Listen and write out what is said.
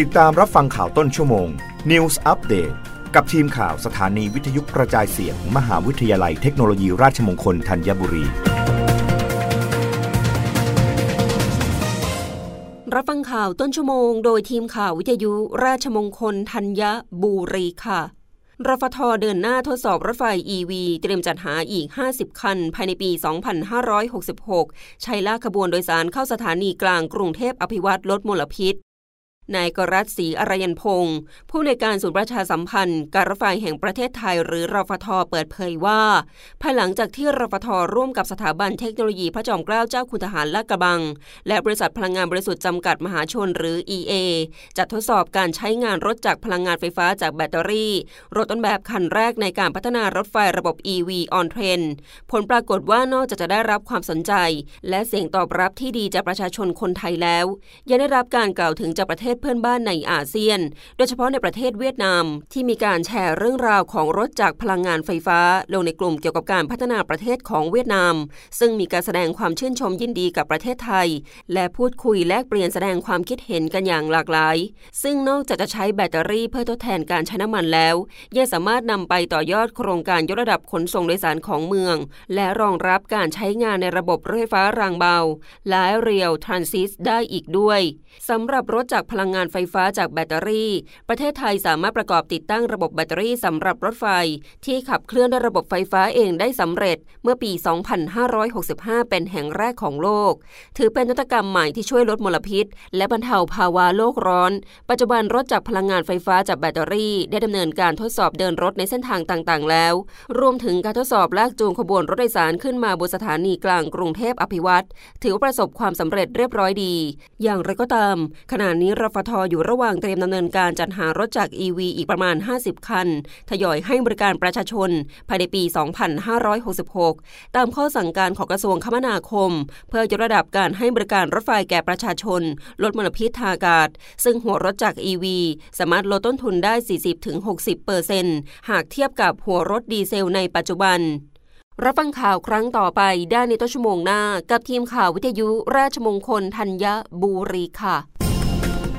ติดตามรับฟังข่าวต้นชั่วโมง News Update กับทีมข่าวสถานีวิทยุกระจายเสียงมมหาวิทยาลัยเทคโนโลยีราชมงคลธัญบุรี รับฟังข่าวต้นชั่วโมง โดยทีมข่าววิทยุราชมงคลธัญบุรีค่ะรฟทเดินหน้าทดสอบรถไฟ EV เตรียมจัดหาอีก 50 คัน ภายในปี 2566 ใช้ลากขบวนโดยสารเข้าสถานีกลางกรุงเทพอภิวัตลดมลพิษ นายกรัตศรีอรยันพงศ์ผู้ในการศูนย์ประชาสัมพันธ์ การรถไฟแห่งประเทศไทยหรือรฟทเปิดเผยว่า ภายหลังจากที่รฟทร่วมกับสถาบันเทคโนโลยีพระจอมเกล้าเจ้าคุณทหารลาดกระบัง และบริษัทพลังงานบริสุทธิ์จำกัดมหาชนหรือ EA จัดทดสอบการใช้งานรถจากพลังงานไฟฟ้าจากแบตเตอรี่ รถต้นแบบคันแรกในการพัฒนารถไฟระบบ EV on trend ผลปรากฏว่านอกจากจะได้รับความสนใจ และเสียงตอบรับที่ดีจากประชาชนคนไทยแล้ว ยังได้รับการกล่าวถึงจากประเทศเพื่อนบ้านในอาเซียน โดยเฉพาะในประเทศเวียดนาม ที่มีการแชร์เรื่องราวของรถจากพลังงานไฟฟ้า ลงในกลุ่มเกี่ยวกับการพัฒนาประเทศของเวียดนาม ซึ่งมีการแสดงความชื่นชมยินดีกับประเทศไทย และพูดคุยแลกเปลี่ยนแสดงความคิดเห็นกันอย่างหลากหลาย ซึ่งนอกจากจะใช้แบตเตอรี่เพื่อทดแทนการใช้น้ำมันแล้วยังสามารถนำไปต่อยอดโครงการยกระดับขนส่งโดยสารของเมือง และรองรับการใช้งานในระบบรถไฟฟ้ารางเบาและเรียวทรานซิสได้อีกด้วยสำหรับรถจากพลังังงานไฟฟ้าจากแบตเตอรี่ ประเทศไทยสามารถประกอบติดตั้งระบบแบตเตอรี่สำหรับรถไฟ ที่ขับเคลื่อนด้วยระบบไฟฟ้าเองได้สำเร็จเมื่อปี 2565 เป็นแห่งแรกของโลก ถือเป็นนวัตกรรมใหม่ที่ช่วยลดมลพิษ และบรรเทาภาวะโลกร้อน ปัจจุบันรถจากพลังงานไฟฟ้าจากแบตเตอรี่ ได้ดำเนินการทดสอบเดินรถในเส้นทางต่างๆ แล้ว รวมถึงการทดสอบลากจูงขบวนรถโดยสารขึ้นมาบนสถานีกลางกรุงเทพอภิวัตถือว่าประสบความสำเร็จเรียบร้อยดี อย่างไรก็ตาม ขณะนี้รถฟทอยู่ระหว่างเตรียมดำเนินการจัดหารถจาก EV อีกประมาณ 50 คัน ทยอยให้บริการประชาชน ภายในปี 2566 ตามข้อสั่งการของกระทรวงคมนาคม เพื่อยกระดับการให้บริการรถไฟแก่ประชาชน ลดมลพิษทางอากาศ ซึ่งหัวรถจาก EV สามารถลดต้นทุนได้ 40-60%เปอร์เซ็นต์หากเทียบกับหัวรถดีเซลในปัจจุบันรับฟังข่าวครั้งต่อไปได้ในต้นชั่วโมงหน้า กับทีมข่าววิทยุราชมงคลธัญบุรีค่ะ